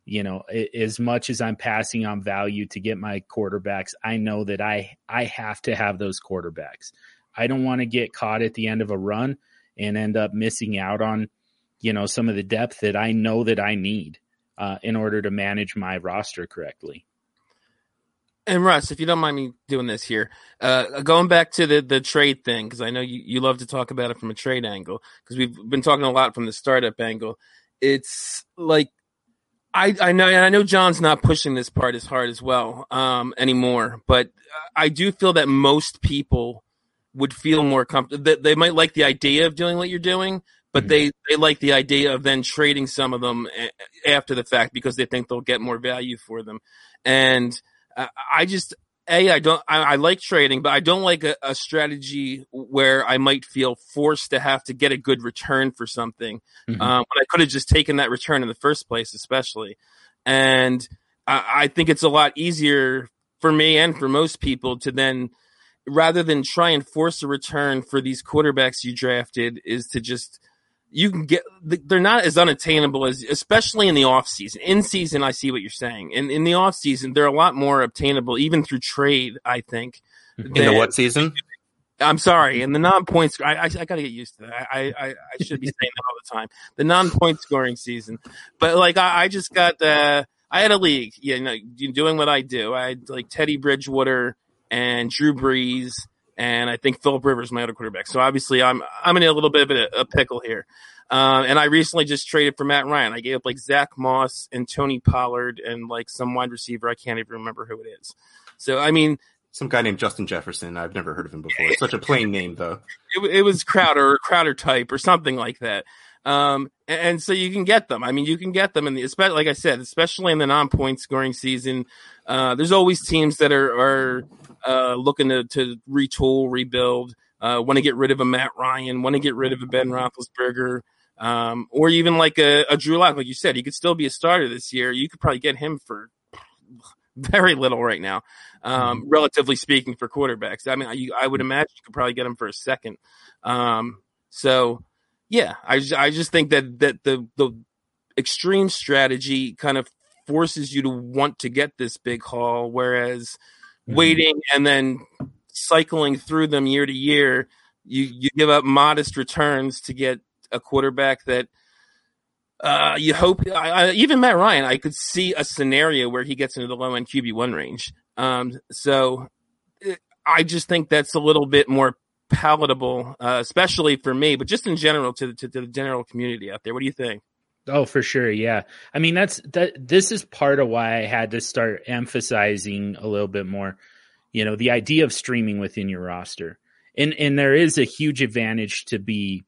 you know, as much as I'm passing on value to get my quarterbacks, I know that I I have to have those quarterbacks. I don't want to get caught at the end of a run and end up missing out on, you know, some of the depth that I know that I need uh, in order to manage my roster correctly. And Russ, if you don't mind me doing this here, uh, going back to the, the trade thing, because I know you, you love to talk about it from a trade angle, because we've been talking a lot from the startup angle. It's like I, I know, and I know John's not pushing this part as hard as well um, anymore, but I do feel that most people would feel more comfortable. That they might like the idea of doing what you're doing, but mm-hmm. they they like the idea of then trading some of them after the fact because they think they'll get more value for them, and I just a I don't I, I, like trading, but I don't like a, a, strategy where I might feel forced to have to get a good return for something mm-hmm. um, when I could have just taken that return in the first place, especially. And I, I think it's a lot easier for me and for most people to then rather than try and force a return for these quarterbacks you drafted is to just you can get they're not as unattainable as especially in the off season. In season i see what you're saying. In in the off season they're a lot more obtainable even through trade i think in the what season? I'm sorry in the non-points i i, I gotta get used to that. I, I i should be saying that all the time. The non-point scoring season. But like i, I just got uh i had a league you know doing what i do. I had like teddy bridgewater and drew brees and I think Philip Rivers my other quarterback. So obviously, I'm I'm in a little bit of a, a pickle here. Uh, and I recently just traded for Matt Ryan. I gave up like Zach Moss and Tony Pollard and like some wide receiver. I can't even remember who it is. So I mean, some guy named Justin Jefferson. I've never heard of him before. It's such a plain name though. It, it was Crowder or Crowder type or something like that. Um, and, and, so you can get them. I mean, you can get them in the, especially like I said, especially in the non-point scoring season. Uh, there's always teams that are are uh, looking to, to retool, rebuild, uh, want to get rid of a Matt Ryan, want to get rid of a Ben Roethlisberger, um, or even like a, a Drew Lock. Like you said, he could still be a starter this year. You could probably get him for very little right now, um, mm-hmm. relatively speaking, for quarterbacks. I mean, I, I, would imagine you could probably get him for a second. Um, so, yeah, I, I just think that that the the extreme strategy kind of forces you to want to get this big haul, whereas mm-hmm. waiting and then cycling through them year to year, you you give up modest returns to get a quarterback that uh, you hope I, I, even Matt Ryan, I could see a scenario where he gets into the low end QB one range. Um, so I just think that's a little bit more palatable, uh, especially for me, but just in general to, to, to the general community out there. What do you think? Oh, for sure. Yeah. I mean, that's that this is part of why I had to start emphasizing a little bit more, you know, the idea of streaming within your roster. And and there is a huge advantage to be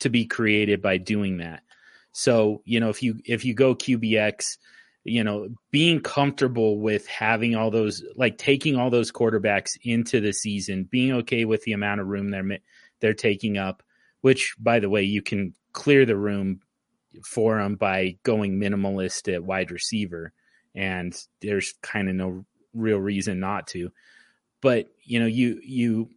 to be created by doing that. So, you know, if you if you go QBX, you know, being comfortable with having all those like taking all those quarterbacks into the season, being okay with the amount of room they're they're taking up, which by the way, you can clear the room for them by going minimalist at wide receiver, and there's kind of no real reason not to. But you know, you you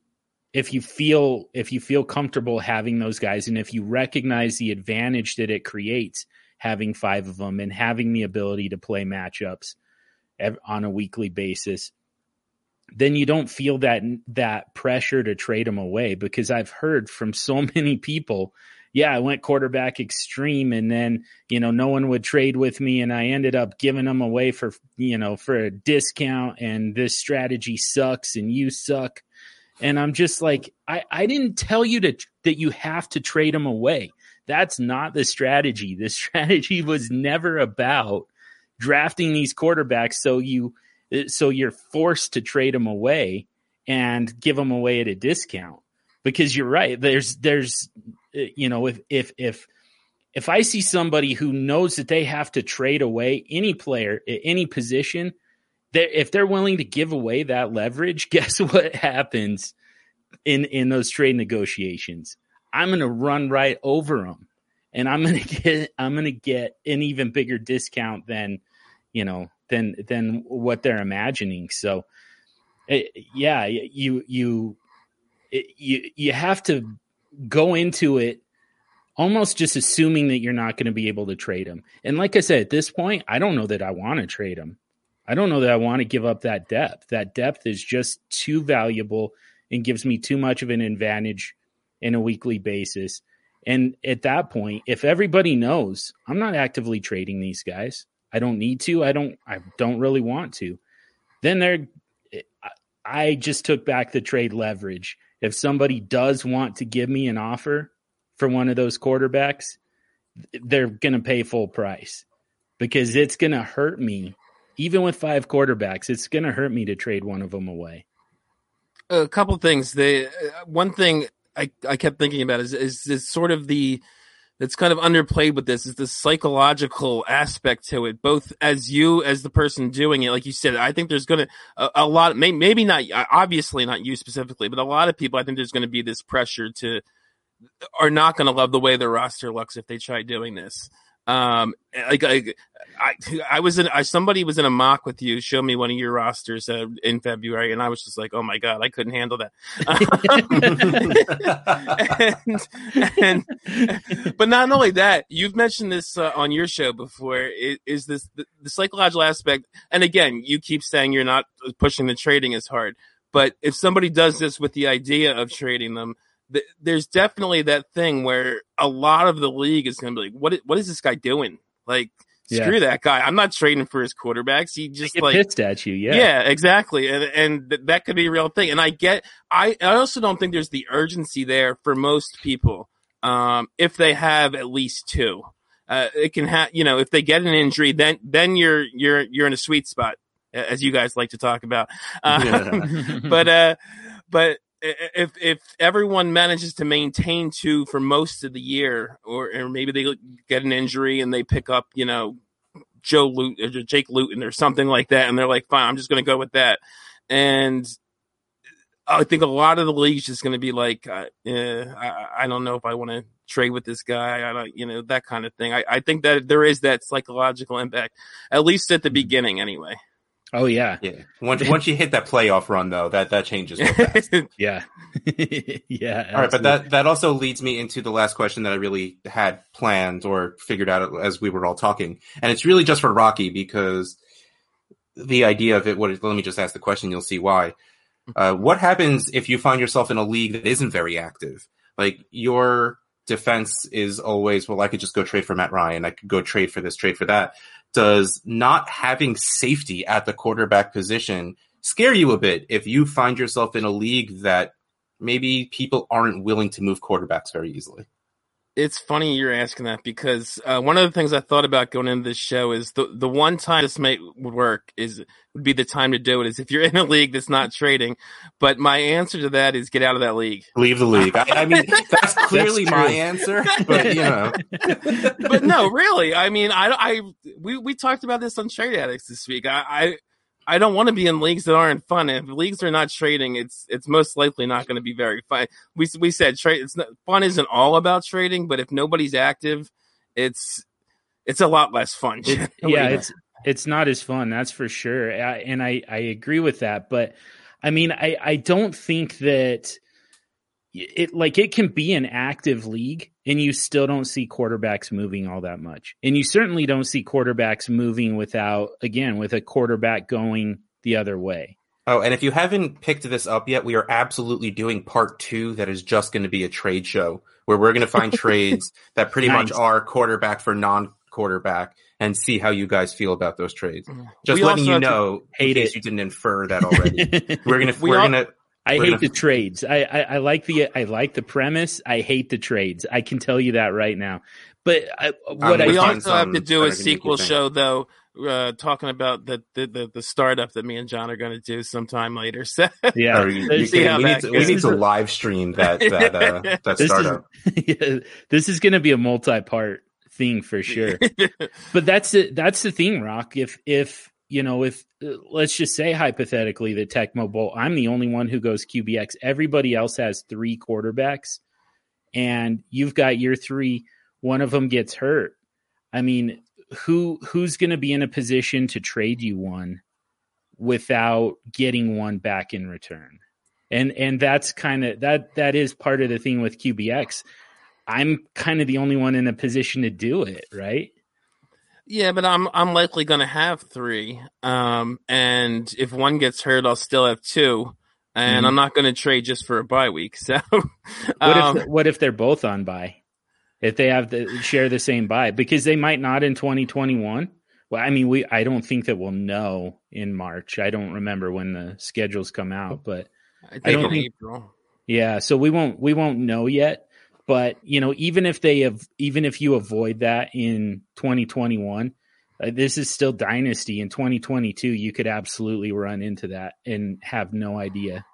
if you feel if you feel comfortable having those guys, and if you recognize the advantage that it creates having five of them and having the ability to play matchups on a weekly basis then you don't feel that that pressure to trade them away because I've heard from so many people yeah, I went quarterback extreme and then, you know, no one would trade with me and I ended up giving them away for, you know, for a discount and this strategy sucks and you suck. And I'm just like, I, I didn't tell you to, that you have to trade them away. That's not the strategy. The strategy was never about drafting these quarterbacks so you, so you're forced to trade them away and give them away at a discount because you're right. There's, there's, eh, you know, if if if if I see somebody who knows that they have to trade away any player at any position, that if they're willing to give away that leverage, guess what happens in in those trade negotiations? I'm going to run right over them, and I'm going to get I'm going to get an even bigger discount than you know than than what they're imagining. So, it, eh, yeah, you you it, you you have to go into it almost just assuming that you're not going to be able to trade him. And like I said, at this point, I don't know that I want to trade him. I don't know that I want to give up that depth. That depth is just too valuable and gives me too much of an advantage in a weekly basis. And at that point, if everybody knows I'm not actively trading these guys, I don't need to, I don't I don't really want to. Then they're I just took back the trade leverage if somebody does want to give me an offer for one of those quarterbacks, they're going to pay full price because it's going to hurt me. Even with five quarterbacks, it's going to hurt me to trade one of them away. A couple things. The one thing I, I kept thinking about is, is is sort of the that's kind of underplayed with this is the psychological aspect to it both as you as the person doing it like you said i think there's gonna a, a lot may, maybe not uh, obviously not you specifically but a lot of people i think there's gonna be this pressure to are not gonna love the way their roster looks if they try doing this um, like I, I, I was in, I, somebody was in a mock with you, show me one of your rosters uh, in February, and I was just like, oh my god, I couldn't handle that. and, and, but not only that, you've mentioned this uh, on your show before. Is, is this the, the psychological aspect? And again, you keep saying you're not pushing the trading as hard, but if somebody does this with the idea of trading them, th- there's definitely that thing where a lot of the league is going to be like, what, what is this guy doing? Like, screw yeah. that guy. I'm not trading for his quarterbacks. He just like pissed at you. Yeah. Yeah, exactly. And, and th- that could be a real thing. And I get, I, I also don't think there's the urgency there for most people. Um, if they have at least two, uh, it can have, you know, if they get an injury, then, then you're, you're, you're in a sweet spot, as you guys like to talk about. Um, yeah. but, uh, but if if everyone manages to maintain two for most of the year, or, or maybe they get an injury and they pick up, you know, Joe Luton or Jake Luton or something like that, and they're like, fine, I'm just going to go with that. And I think a lot of the league's just going to be like, uh, eh, I, I, don't know if I want to trade with this guy. I don't, you know, that kind of thing. I, I think that there is that psychological impact, at least at the mm-hmm. beginning, anyway. Oh yeah, yeah. Once once you hit that playoff run, though, that that changes. yeah, yeah. All right, but that that also leads me into the last question that I really had planned or figured out as we were all talking, and it's really just for Rocky because the idea of it. What? Let me just ask the question. You'll see why. Uh, what happens if you find yourself in a league that isn't very active? Like you're defense is always, well, I could just go trade for Matt Ryan. I could go trade for this, trade for that. Does not having safety at the quarterback position scare you a bit if you find yourself in a league that maybe people aren't willing to move quarterbacks very easily? It's funny you're asking that because uh, one of the things I thought about going into this show is the the one time this might work is would be the time to do it is if you're in a league that's not trading. But my answer to that is get out of that league. Leave the league. I, I mean, that's clearly that's my answer. But you know, but no, really. I mean, I, I we we talked about this on Trade Addicts this week. I, I I don't want to be in leagues that aren't fun. If leagues are not trading, it's it's most likely not going to be very fun. We we said trade. It's not, fun isn't all about trading, but if nobody's active, it's it's a lot less fun. It, yeah, it's it's not as fun. That's for sure. I, and I I agree with that. But I mean, I I don't think that it like it can be an active league and you still don't see quarterbacks moving all that much. And you certainly don't see quarterbacks moving without again with a quarterback going the other way. Oh, and if you haven't picked this up yet, we are absolutely doing part 2 that is just going to be a trade show where we're going to find trades that pretty nice. much are quarterback for non-quarterback and see how you guys feel about those trades. Mm. Just we letting you know, in case it. you didn't infer that already. we're gonna we are gonna I hate the trades. I, I, I like the I like the premise. I hate the trades. I can tell you that right now. But I, what we I also have to do a sequel show though, uh, talking about the, the, the the startup that me and John are going to do sometime later. So yeah, you, you we, need to, we need to live stream that that uh, that this startup. Is, yeah, this is going to be a multi part thing for sure. but that's it. That's the thing, Rock. If if you know, if uh, let's just say hypothetically that Tecmo Bowl, I'm the only one who goes QBX. Everybody else has three quarterbacks, and you've got your three. One of them gets hurt. I mean, who who's going to be in a position to trade you one without getting one back in return? And and that's kind of that that is part of the thing with QBX. I'm kind of the only one in a position to do it, right? Yeah, but I'm I'm likely going to have three. Um, and if one gets hurt, I'll still have two. And mm-hmm. I'm not going to trade just for a bye week. So, what um, if what if they're both on bye? If they have to share the same bye, because they might not in 2021. Well, I mean, we I don't think that we'll know in March. I don't remember when the schedules come out, but I, I don't think. April. Yeah, so we won't we won't know yet. But you know, even if they have, even if you avoid that in 2021, uh, this is still dynasty. In 2022, you could absolutely run into that and have no idea.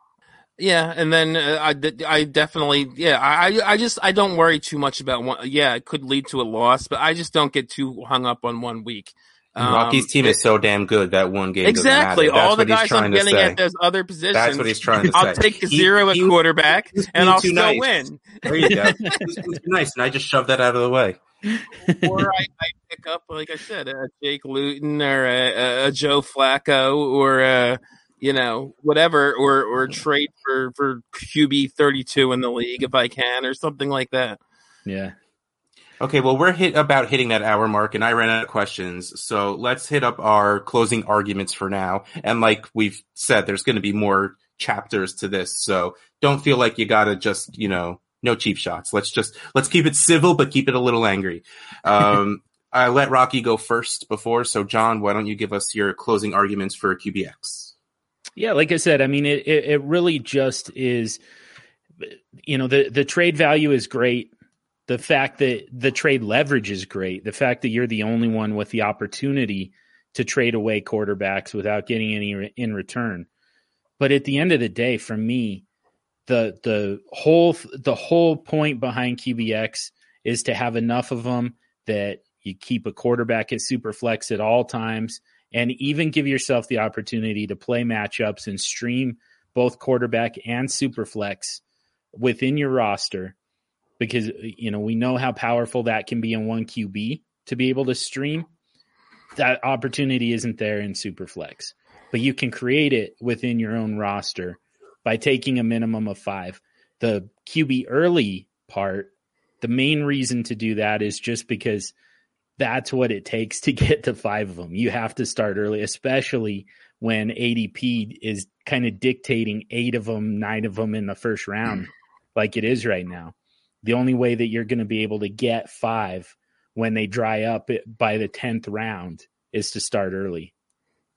Yeah, and then uh, I, I definitely yeah I I just I don't worry too much about one. Yeah, it could lead to a loss, but I just don't get too hung up on one week. Um, Rocky's team is so damn good that one game exactly. All the guys I'm getting at those other positions. That's what he's trying to say. I'll take zero at quarterback, and I'll still nice. win. There you go. nice, and I just shoved that out of the way. or I, I, pick up, like I said, a Jake Luton or a, a Joe Flacco or a, you know whatever, or or trade for for QB thirty two in the league if I can, or something like that. Yeah. Okay, well, we're hit about hitting that hour mark, and I ran out of questions. So let's hit up our closing arguments for now. And like we've said, there's going to be more chapters to this, so don't feel like you gotta just, you know, no cheap shots. Let's just let's keep it civil, but keep it a little angry. Um, I let Rocky go first before, so John, why don't you give us your closing arguments for QBX? Yeah, like I said, I mean, it, it, it really just is. You know, the the trade value is great the fact that the trade leverage is great, the fact that you're the only one with the opportunity to trade away quarterbacks without getting any in return. But at the end of the day, for me, the the whole the whole point behind QBX is to have enough of them that you keep a quarterback at super flex at all times and even give yourself the opportunity to play matchups and stream both quarterback and super flex within your roster because you know we know how powerful that can be in one QB to be able to stream. That opportunity isn't there in Superflex, but you can create it within your own roster by taking a minimum of five. The QB early part, the main reason to do that is just because that's what it takes to get to five of them. You have to start early, especially when ADP is kind of dictating eight of them, nine of them in the first round, like it is right now The only way that you're going to be able to get five when they dry up by the 10th round is to start early.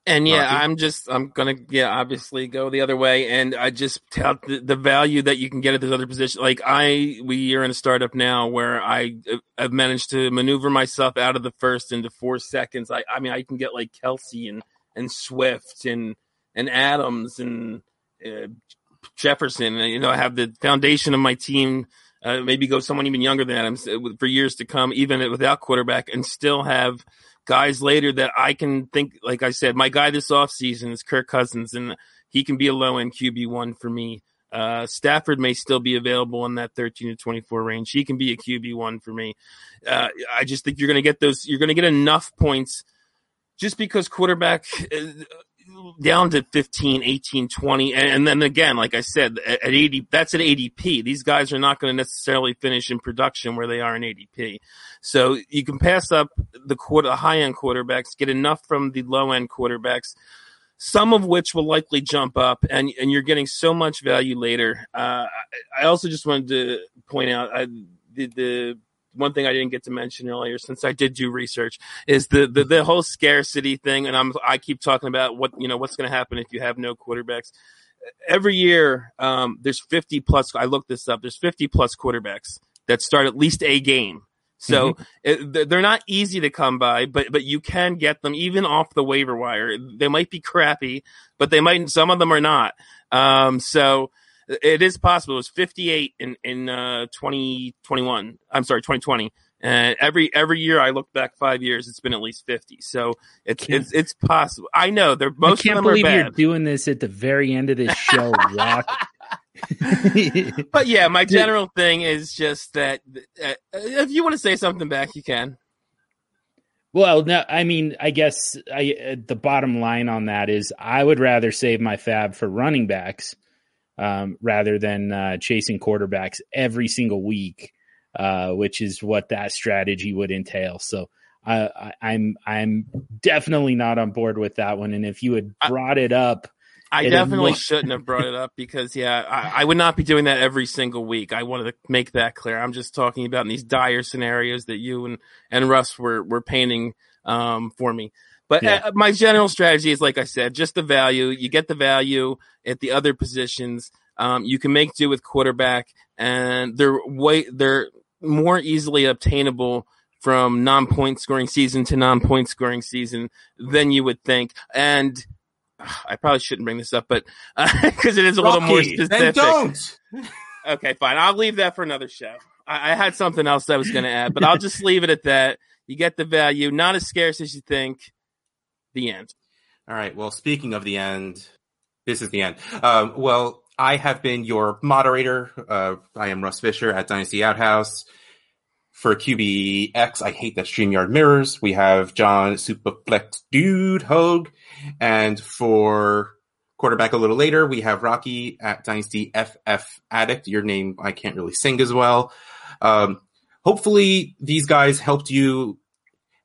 And yeah, Rocky? I'm just I'm gonna yeah obviously go the other way, and I just tout the, the, value that you can get at this other position. Like I, we are in a startup now where I have managed to maneuver myself out of the first into four seconds. I I mean I can get like Kelce and and Swift and and Adams and uh, Jefferson. You know I have the foundation of my team. Uh, maybe go someone even younger than Adams uh, for years to come, even without quarterback, and still have guys later that I can think, like I said, my guy this offseason is Kirk Cousins, and he can be a low end QB1 for me. Uh, Stafford may still be available in that 13 to 24 range. He can be a QB1 for me. Uh, I just think you're going to get those, you're going to get enough points just because quarterback uh, down to 15, 18, 20. And, then again, like I said, at, at 80, that's at ADP. These guys are not going to necessarily finish in production where they are in ADP. So you can pass up the quarter, high end quarterbacks, get enough from the low end quarterbacks, some of which will likely jump up and, and you're getting so much value later. Uh, I, I also just wanted to point out I, the, the one thing I didn't get to mention earlier, since I did do research, is the the, the whole scarcity thing. And I'm I keep talking about what you know what's going to happen if you have no quarterbacks. Every year, um, there's 50 plus. I looked this up. There's 50 plus quarterbacks that start at least a game. So mm-hmm. it, they're not easy to come by, but but you can get them even off the waiver wire. They might be crappy, but they might. Some of them are not. Um, so it is possible. It was 58 in in uh, 2021. I'm sorry, 2020. And every every year I look back five years, it's been at least 50. So it's it's it's possible. I know they're most. I can't believe you're doing this at the very end of this show, Rock. but yeah, my general thing is just that uh, if you want to say something back, you can. Well, no, I mean, I guess I, uh, the bottom line on that is I would rather save my fab for running backs um, rather than uh, chasing quarterbacks every single week, uh, which is what that strategy would entail. So I, I'm I'm definitely not on board with that one. And if you had brought it up, I definitely shouldn't have brought it up because yeah, I, I, would not be doing that every single week. I wanted to make that clear. I'm just talking about in these dire scenarios that you and and Russ were were painting um, for me. But yeah. uh, my general strategy is, like I said, just the value. You get the value at the other positions. Um, you can make do with quarterback, and they're way they're more easily obtainable from non-point scoring season to non-point scoring season than you would think. And I probably shouldn't bring this up, but because uh, it is a Rocky, little more specific. don't. okay, fine. I'll leave that for another show. I, I had something else I was going to add, but I'll just leave it at that. You get the value, not as scarce as you think the end. All right. Well, speaking of the end, this is the end. Um, well, I have been your moderator. Uh, I am Russ Fisher at Dynasty Outhouse. For QBX, I hate that StreamYard mirrors. We have John Superflex Dude Hogue. And for quarterback a little later, we have Rocky at Dynasty FF Addict. Your name I can't really sing as well. Um, hopefully these guys helped you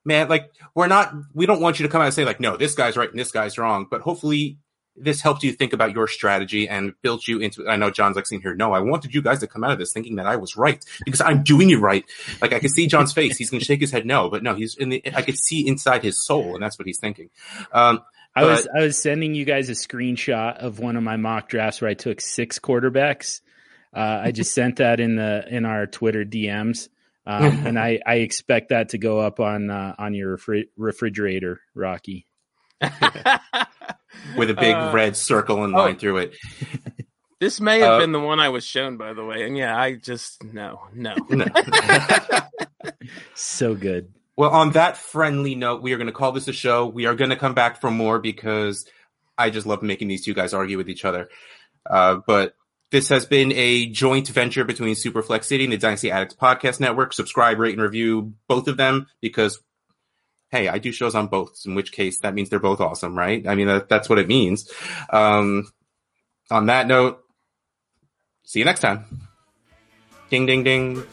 man, like we're not, we don't want you to come out and say like, no, this guy's right and this guy's wrong. But hopefully this helped you think about your strategy and built you into. I know John's like saying here, no, I wanted you guys to come out of this thinking that I was right because I'm doing it right. Like I can see John's face; he's going to shake his head no, but no, he's in the. I could see inside his soul, and that's what he's thinking. Um, I was I was sending you guys a screenshot of one of my mock drafts where I took six quarterbacks. Uh, I just sent that in the in our Twitter DMs. Um, and I, I expect that to go up on uh, on your refri- refrigerator, Rocky, with a big uh, red circle and line oh. through it. This may have uh, been the one I was shown, by the way. And yeah, I just no, no. no. so good. Well, on that friendly note, we are going to call this a show. We are going to come back for more because I just love making these two guys argue with each other. Uh, but this has been a joint venture between Superflex City and the Dynasty Addicts Podcast Network. Subscribe, rate, and review both of them because, hey, I do shows on both. In which case, that means they're both awesome, right? I mean, that, that's what it means. Um, on that note, see you next time. Ding, ding, ding.